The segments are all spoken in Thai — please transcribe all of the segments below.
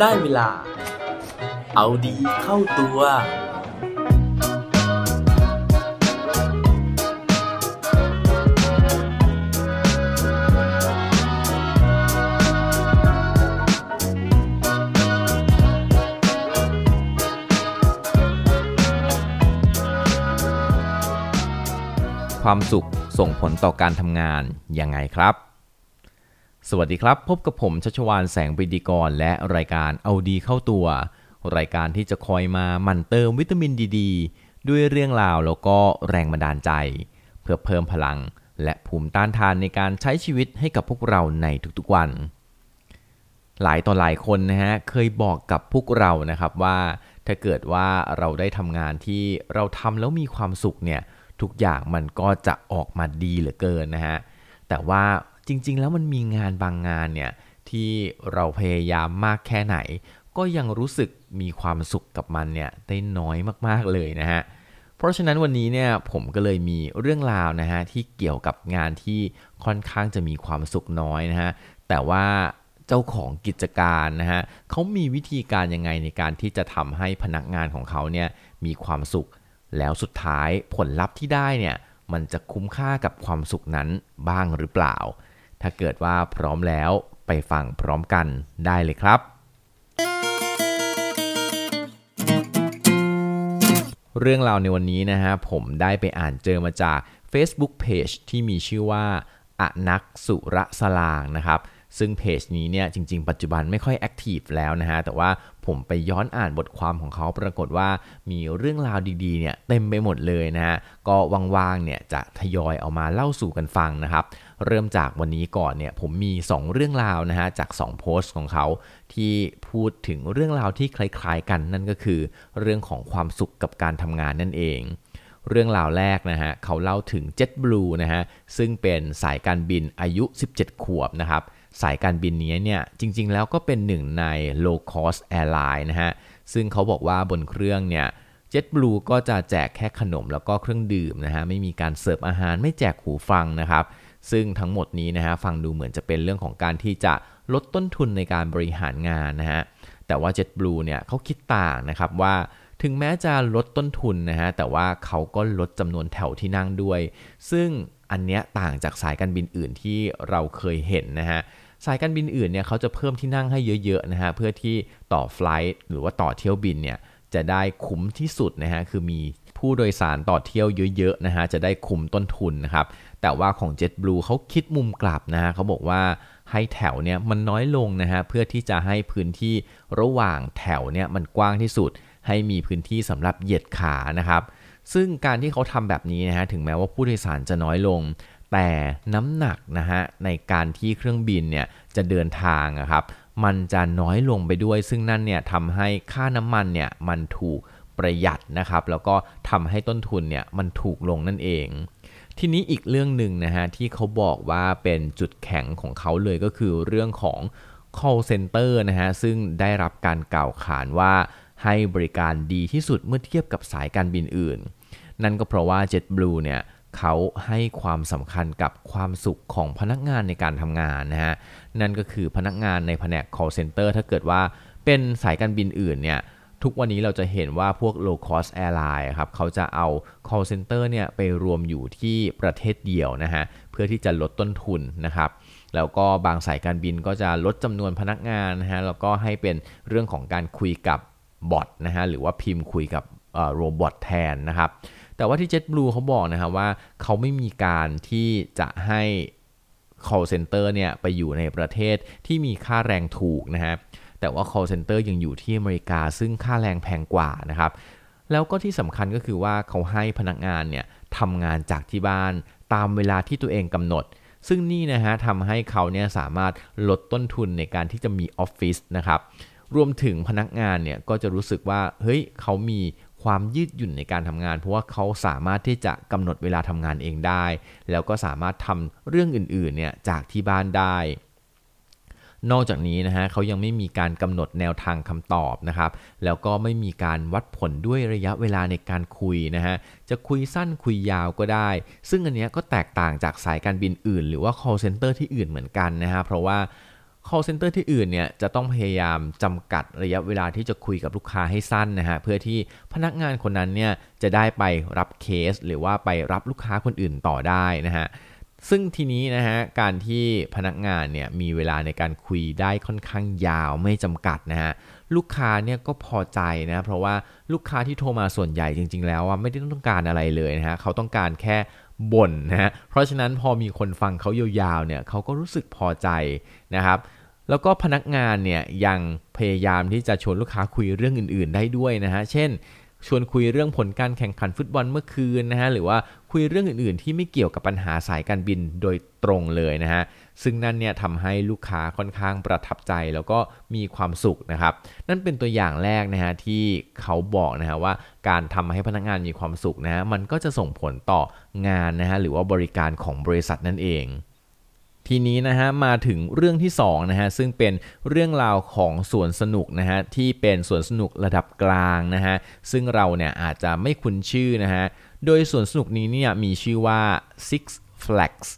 ได้เวลา เอาดีเข้าตัว ความสุขส่งผลต่อการทำงานยังไงครับ สวัสดีครับ พบกับผมชัชวานแสงปรีดีกร และรายการเอาดีเข้าตัว รายการที่จะคอยมาหมั่นเติมวิตามินดีดด้วยเรื่องราวแล้วก็แรงบันดาลใจ เพื่อเพิ่มพลัง และภูมิต้านทานในการใช้ชีวิตให้กับพวกเราในทุกๆวัน หลายต่อหลายคนนะฮะเคยบอกกับพวกเรานะครับว่า ถ้าเกิดว่าเราได้ทำงานที่เราทำแล้วมีความสุขเนี่ยทุกอย่างมันก็จะออกมาดีเหลือเกินนะฮะแต่ว่า จริง ๆ แล้วมันมีงานบางงานเนี่ยที่เราพยายามมากแค่ไหน ก็ยังรู้สึกมีความสุขกับมันเนี่ยได้น้อยมากๆเลยนะฮะเพราะฉะนั้นวันนี้เนี่ยผมก็เลยมีเรื่องราวนะฮะที่เกี่ยวกับงานที่ค่อนข้างจะมีความสุขน้อยนะฮะแต่ว่าเจ้าของกิจการนะฮะเขามีวิธีการยังไงในการที่จะทำให้พนักงานของเขาเนี่ยมีความสุข แล้วสุดท้ายผลลัพธ์ที่ได้เนี่ยมันจะคุ้มค่ากับความสุขนั้นบ้างหรือเปล่า ถ้าเกิดว่าพร้อมแล้วไปฟังพร้อมกันได้เลยครับ เรื่องราวในวันนี้นะฮะผมได้ไปอ่านเจอมาจาก Facebook Page ที่มีชื่อว่าอนักสุรสลางนะครับ ซึ่งเพจนี้เนี่ยจริง ๆ ปัจจุบันไม่ค่อยแอคทีฟแล้วนะฮะ แต่ว่าผมไปย้อนอ่านบทความของเขาปรากฏว่ามีเรื่องราวดีๆเนี่ยเต็มไปหมดเลยนะฮะ ก็ว่างๆเนี่ยจะทยอยเอามาเล่าสู่กันฟังนะครับ เริ่มจากวันนี้ก่อนเนี่ยผมมี 2 เรื่องราวนะฮะจาก 2 โพสต์ของเขาที่พูดถึงเรื่องราวที่คล้ายๆกันนั่นก็คือเรื่องของความสุขกับการทำงานนั่นเองเรื่องราวแรกนะฮะเขาเล่าถึง JetBlue นะฮะซึ่งเป็นสายการบินอายุ 17 ขวบนะครับ สายการบินนี้เนี่ยจริงๆแล้วก็เป็นหนึ่งใน low cost airline นะฮะ ซึ่งเขาบอกว่าบนเครื่องเนี่ย JetBlue ก็จะแจกแค่ขนมแล้วก็เครื่องดื่มนะฮะ ไม่มีการเสิร์ฟอาหารไม่แจกหูฟังนะครับ ซึ่งทั้งหมดนี้นะฮะฟังดูเหมือนจะเป็นเรื่องของการที่จะลดต้นทุนในการบริหารงานนะฮะ แต่ว่า JetBlue เนี่ยเขาคิดต่างนะครับว่าถึงแม้จะลดต้นทุนนะฮะแต่ว่าเขาก็ลดจำนวนแถวที่นั่งด้วย ซึ่ง อันเนี้ยต่างจากสายการบินอื่นที่เราเคยเห็นนะฮะสายการบินอื่นเนี่ยเขาจะเพิ่มที่นั่งให้เยอะๆนะฮะเพื่อที่ต่อไฟล์หรือว่าต่อเที่ยวบินเนี่ยจะได้คุ้มที่สุดนะฮะคือมีผู้โดยสารต่อเที่ยวเยอะๆนะฮะจะได้คุ้มต้นทุนนะครับแต่ว่าของ JetBlue เขาคิดมุมกลับนะฮะเขาบอกว่าให้แถวเนี่ยมันน้อยลงนะฮะเพื่อที่จะให้พื้นที่ระหว่างแถวเนี่ยมันกว้างที่สุด ให้มีพื้นที่สำหรับเหยียดขานะครับ ซึ่งการที่เขาทำแบบนี้นะฮะถึงแม้ว่าผู้โดยสารจะน้อยลง แต่น้ำหนักนะฮะในการที่เครื่องบินเนี่ยจะเดินทางครับมันจะน้อยลงไปด้วย ซึ่งนั่นเนี่ยทำให้ค่าน้ำมันเนี่ยมันถูกประหยัดนะครับแล้วก็ทำให้ต้นทุนเนี่ยมันถูกลงนั่นเอง ทีนี้อีกเรื่องหนึ่งนะฮะที่เขาบอกว่าเป็นจุดแข็งของเขาเลยก็คือเรื่องของ call center นะฮะซึ่งได้รับการกล่าวขานว่า ให้บริการดีที่สุดเมื่อเทียบกับสายการบินอื่น นั่นก็เพราะว่า JetBlue เนี่ยเขาให้ความสำคัญกับความสุขของพนักงานในการทำงานนะฮะ นั่นก็คือพนักงานในแผนก call center ถ้าเกิดว่าเป็นสายการบินอื่นเนี่ยทุกวันนี้เราจะเห็นว่าพวก low cost airline ครับเขาจะเอา call center เนี่ยไปรวมอยู่ที่ประเทศเดียวนะฮะ เพื่อที่จะลดต้นทุนนะครับ แล้วก็บางสายการบินก็จะลดจำนวนพนักงานนะฮะ แล้วก็ให้เป็นเรื่องของการคุยกับ บอทนะฮะหรือว่าพิมพ์คุยกับโรบอทแทนนะครับ แต่ว่าที่ JetBlue เขาบอกนะครับว่าเขาไม่มีการที่จะให้ call center เนี่ยไปอยู่ในประเทศที่มีค่าแรงถูกนะฮะแต่ว่า call center ยังอยู่ที่อเมริกาซึ่งค่าแรงแพงกว่านะครับแล้วก็ที่สำคัญก็คือว่าเขาให้พนักงานเนี่ยทำงานจากที่บ้านตามเวลาที่ตัวเองกำหนด ซึ่งนี่นะฮะทำให้เขาเนี่ยสามารถลดต้นทุนในการที่จะมีออฟฟิศนะครับ รวมถึงพนักงานเนี่ยก็จะรู้สึกว่าเฮ้ยเขามีความยืดหยุ่นในการทำงาน เพราะว่าเขาสามารถที่จะกำหนดเวลาทำงานเองได้ แล้วก็สามารถทำเรื่องอื่นๆเนี่ยจากที่บ้านได้นอกจากนี้นะฮะเขายังไม่มีการกำหนดแนวทางคำตอบนะครับ แล้วก็ไม่มีการวัดผลด้วยระยะเวลาในการคุยนะฮะจะคุยสั้นคุยยาวก็ได้ ซึ่งอันนี้ก็แตกต่างจากสายการบินอื่น หรือว่า call center ที่อื่นเหมือนกันนะฮะเพราะว่า call center ที่อื่นเนี่ยจะต้องพยายามจำกัดระยะเวลาที่จะคุยกับลูกค้าให้สั้นนะฮะเพื่อที่พนักงานคนนั้นเนี่ยจะได้ไปรับเคส หรือว่าไปรับลูกค้าคนอื่นต่อได้นะฮะซึ่งทีนี้นะฮะการที่พนักงานเนี่ยมีเวลาในการคุยได้ค่อนข้างยาวไม่จำกัดนะฮะ ลูกค้าเนี่ยก็พอใจนะเพราะว่าลูกค้าที่โทรมาส่วนใหญ่จริง ๆ แล้วว่าไม่ได้ต้องการอะไรเลยนะฮะเขาต้องการแค่บ่นนะฮะเพราะฉะนั้นพอมีคนฟังเขายาวๆเนี่ยเขาก็รู้สึกพอใจนะครับแล้วก็พนักงานเนี่ยยังพยายามที่จะชวนลูกค้าคุยเรื่องอื่น ๆ ได้ด้วยนะฮะ เช่น ชวนคุยเรื่องผลการแข่งขันฟุตบอลเมื่อคืนนะฮะหรือว่าคุยเรื่องอื่นๆ ที่ไม่เกี่ยวกับปัญหาสายการบินโดยตรงเลยนะฮะซึ่งนั่นเนี่ยทำให้ลูกค้าค่อนข้างประทับใจแล้วก็มีความสุขนะครับ นั่นเป็นตัวอย่างแรกนะฮะที่เขาบอกนะฮะว่าการทำให้พนักงานมีความสุขนะฮะมันก็จะส่งผลต่องานนะฮะหรือว่าบริการของบริษัทนั่นเอง ทีนี้นะฮะมาถึงเรื่องที่2นะฮะซึ่งเป็นเรื่องราวของสวนสนุกนะฮะที่เป็นสวนสนุกระดับกลางนะฮะซึ่งเราเนี่ยอาจจะไม่คุ้นชื่อนะฮะโดยสวนสนุกนี้เนี่ยมีชื่อว่า Six Flags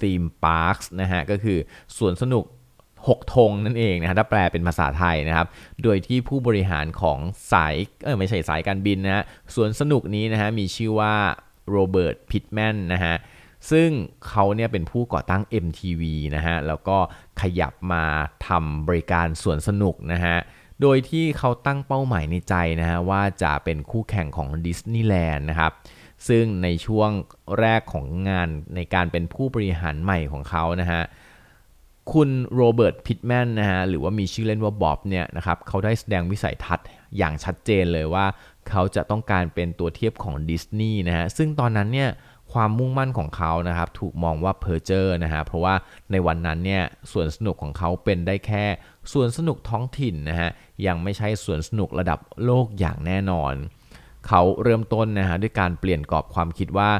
Theme Parks นะฮะก็คือสวนสนุก6ธงนั่นเองนะฮะถ้าแปลเป็นภาษาไทยนะครับ โดยที่ผู้บริหารของสายเออไม่ใช่สายการบินนะฮะสวนสนุกนี้นะฮะมีชื่อว่าโรเบิร์ตพิตแมนนะฮะ ซึ่งเขาเนี่ยเป็นผู้ก่อตั้ง MTV นะฮะ แล้วก็ขยับมาทำบริการสวนสนุกนะฮะ โดยที่เขาตั้งเป้าหมายในใจนะฮะ ว่าจะเป็นคู่แข่งของดิสนีย์แลนด์นะครับ ซึ่งในช่วงแรกของงานในการเป็นผู้บริหารใหม่ของเขานะฮะคุณโรเบิร์ตพิตแมนนะฮะหรือว่ามีชื่อเล่นว่าบ๊อบเนี่ยนะครับเขาได้แสดงวิสัยทัศน์อย่างชัดเจนเลยว่า เขาจะต้องการเป็นตัวเทียบของดิสนีย์นะฮะซึ่งตอนนั้นเนี่ย ความมุ่งมั่นของเขานะครับถูกมองว่าเพอร์เจอร์นะฮะเพราะว่าในวันนั้นเนี่ยสวนสนุกของเขาเป็นได้แค่สวนสนุกท้องถิ่นนะฮะยังไม่ใช่สวนสนุกระดับโลกอย่างแน่นอน เขาเริ่มต้นนะฮะด้วยการเปลี่ยนกรอบความคิดว่า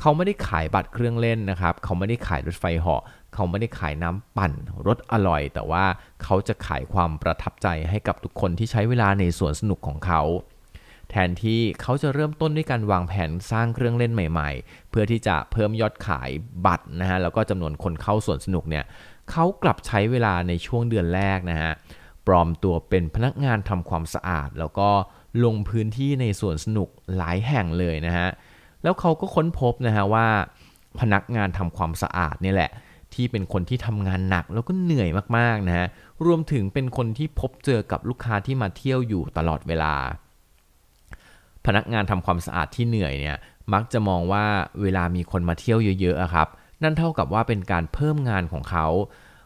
เขาไม่ได้ขายบัตรเครื่องเล่นนะครับ เขาไม่ได้ขายรถไฟเหาะเขาไม่ได้ขายน้ำปั่นรถอร่อย แต่ว่าเขาจะขายความประทับใจให้กับทุกคนที่ใช้เวลาในสวนสนุกของเขา แทนที่เขาจะเริ่มต้นด้วยการวางแผนสร้างเครื่องเล่นใหม่ๆ เพื่อที่จะเพิ่มยอดขายบัตรนะฮะแล้วก็จำนวนคนเข้าสวนสนุกเนี่ยเขากลับใช้เวลาในช่วงเดือนแรกนะฮะปลอมตัวเป็นพนักงานทำความสะอาด แล้วก็ลงพื้นที่ในสวนสนุกหลายแห่งเลยนะฮะแล้วเขาก็ค้นพบนะฮะว่า พนักงานทำความสะอาดนี่แหละที่เป็นคนที่ทำงานหนักแล้วก็เหนื่อยมากๆนะฮะรวมถึงเป็นคนที่พบเจอกับลูกค้าที่มาเที่ยวอยู่ตลอดเวลา พนักงานทำความสะอาดที่เหนื่อยเนี่ยมักจะมองว่าเวลามีคนมาเที่ยวเยอะๆครับนั่นเท่ากับว่าเป็นการเพิ่มงานของเขา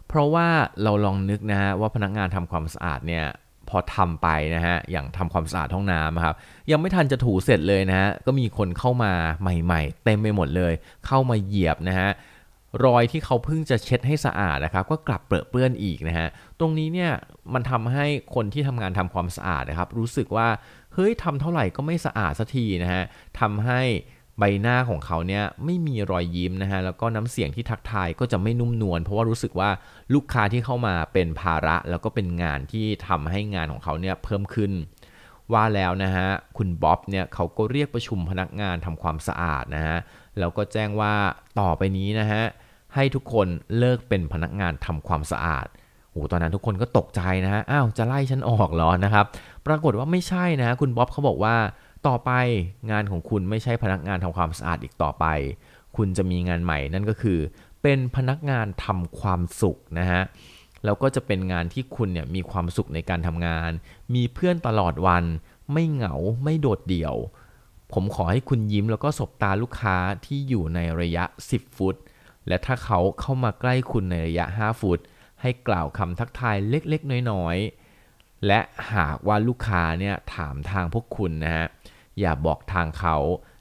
เพราะว่าเราลองนึกนะฮะว่าพนักงานทำความสะอาดเนี่ยพอทำไปนะฮะอย่างทำความสะอาดห้องน้ำครับยังไม่ทันจะถูเสร็จเลยนะฮะก็มีคนเข้ามาใหม่ ๆ เต็มไปหมดเลย เข้ามาเหยียบนะฮะรอยที่เขาเพิ่งจะเช็ดให้สะอาดนะครับก็กลับเปรอะเปื้อนอีกนะฮะตรงนี้เนี่ยมันทำให้คนที่ทำงานทำความสะอาดนะครับรู้สึกว่า เฮ้ยทำเท่าไหร่ก็ไม่สะอาดสักทีนะฮะทำให้ใบหน้าของเขาเนี่ยไม่มีรอยยิ้มนะฮะแล้วก็น้ำเสียงที่ทักทายก็จะไม่นุ่มนวลเพราะว่ารู้สึกว่าลูกค้าที่เข้ามาเป็นภาระแล้วก็เป็นงานที่ทำให้งานของเขาเนี่ยเพิ่มขึ้น ว่าแล้วนะฮะคุณบ๊อบเนี่ยเขาก็เรียกประชุมพนักงานทำความสะอาดนะฮะแล้วก็แจ้งว่าต่อไปนี้นะฮะให้ทุกคนเลิกเป็นพนักงานทำความสะอาด โอ้ตอนนั้นทุกคนก็ตกใจนะฮะ อ้าว จะไล่ฉันออกเหรอนะครับ ปรากฏว่าไม่ใช่นะ คุณบ๊อบเขาบอกว่า ต่อไปงานของคุณไม่ใช่พนักงานทำความสะอาดอีกต่อไป คุณจะมีงานใหม่นั่นก็คือ เป็นพนักงานทำความสุขนะฮะ แล้วก็จะเป็นงานที่คุณเนี่ยมีความสุขในการทำงาน มีเพื่อนตลอดวัน ไม่เหงา ไม่โดดเดี่ยว ผมขอให้คุณยิ้มแล้วก็สบตาลูกค้าที่อยู่ในระยะ 10 ฟุต และถ้าเขาเข้ามาใกล้คุณในระยะ 5 ฟุต ให้กล่าวคำทักทายเล็กๆ น้อยๆ และหากว่าลูกค้าเนี่ยถามทางพวกคุณนะฮะอย่าบอกทางเขา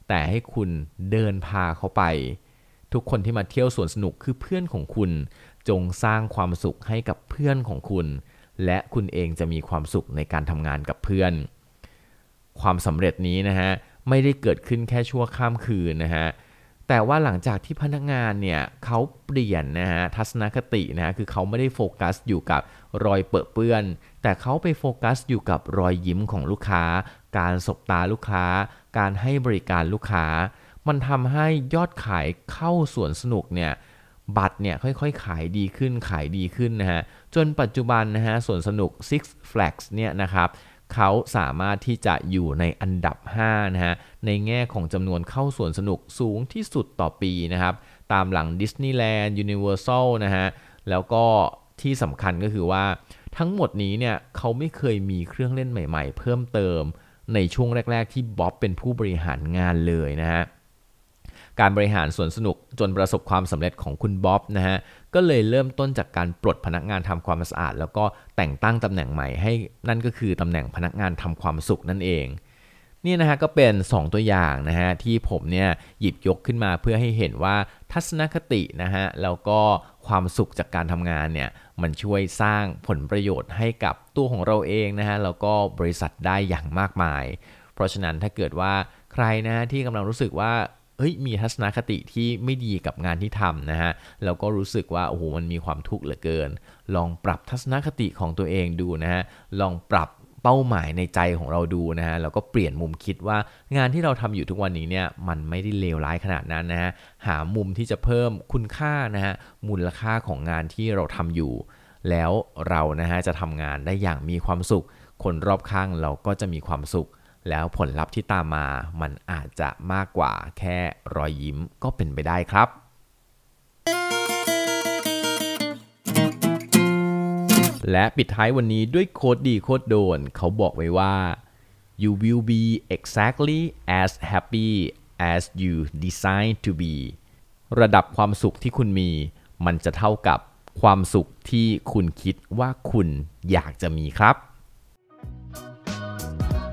แต่ให้คุณเดินพาเขาไป ทุกคนที่มาเที่ยวสวนสนุกคือเพื่อนของคุณ จงสร้างความสุขให้กับเพื่อนของคุณ และคุณเองจะมีความสุขในการทำงานกับเพื่อน ความสำเร็จนี้นะฮะไม่ได้เกิดขึ้นแค่ชั่วข้ามคืนนะฮะ แต่ว่าหลังจากที่พนักงานเนี่ยเขาเปลี่ยนนะฮะทัศนคตินะฮะคือเขาไม่ได้โฟกัสอยู่กับรอยเปื้อน แต่เขาไปโฟกัสอยู่กับรอยยิ้มของลูกค้า การสบตาลูกค้า การให้บริการลูกค้า มันทำให้ยอดขายเข้าสวนสนุกเนี่ยบัตรเนี่ยค่อยๆ ขายดีขึ้นขายดีขึ้นนะฮะจนปัจจุบันนะฮะสวนสนุก Six Flags เนี่ยนะครับ เขาสามารถที่จะอยู่ในอันดับ 5 นะฮะ ในแง่ของจำนวนเข้าสวนสนุกสูงที่สุดต่อปีนะครับ ตามหลังดิสนีย์แลนด์ยูนิเวอร์แซลนะฮะ แล้วก็ที่สำคัญก็คือว่าทั้งหมดนี้เนี่ยเขาไม่เคยมีเครื่องเล่นใหม่ๆ เพิ่มเติมในช่วงแรก ๆ ที่บ๊อบเป็นผู้บริหารงานเลยนะฮะ การบริหารสวนสนุกจนประสบความสำเร็จของคุณบ๊อบนะฮะก็เลยเริ่มต้นจากการปลดพนักงานทำความสะอาด แล้วก็แต่งตั้งตำแหน่งใหม่ให้นั่นก็คือตำแหน่งพนักงานทำความสุขนั่นเองนี่นะฮะก็เป็น 2 ตัวอย่างนะฮะที่ผมเนี่ยหยิบยกขึ้นมาเพื่อให้เห็นว่าทัศนคตินะฮะแล้วก็ความสุขจากการทำงานเนี่ยมันช่วยสร้างผลประโยชน์ให้กับตัวของเราเองนะฮะแล้วก็บริษัทได้อย่างมากมาย เพราะฉะนั้นถ้าเกิดว่าใครนะที่กำลังรู้สึกว่า เฮ้ยมีทัศนคติที่ไม่ดีกับงานที่ทำนะฮะแล้วก็รู้สึกว่าโอ้โหมันมีความทุกข์เหลือเกิน ลองปรับทัศนคติของตัวเองดูนะฮะลองปรับเป้าหมายในใจของเราดูนะฮะแล้วก็เปลี่ยนมุมคิดว่างานที่เราทำอยู่ทุกวันนี้เนี่ยมันไม่ได้เลวร้ายขนาดนั้นนะฮะหามุมที่จะเพิ่มคุณค่านะฮะมูลค่าของงานที่เราทำอยู่ แล้วเรานะฮะจะทำงานได้อย่างมีความสุข คนรอบข้างเราก็จะมีความสุข แล้วผลลัพธ์ที่ตามมามันอาจจะมากกว่าแค่รอยยิ้มก็เป็นไปได้ครับ และปิดท้ายวันนี้ด้วยโคดดีโคดโดน เขาบอกไว้ว่า you will be exactly as happy as you design to be ระดับความสุขที่คุณมี มันจะเท่ากับความสุขที่คุณคิดว่าคุณอยากจะมีครับ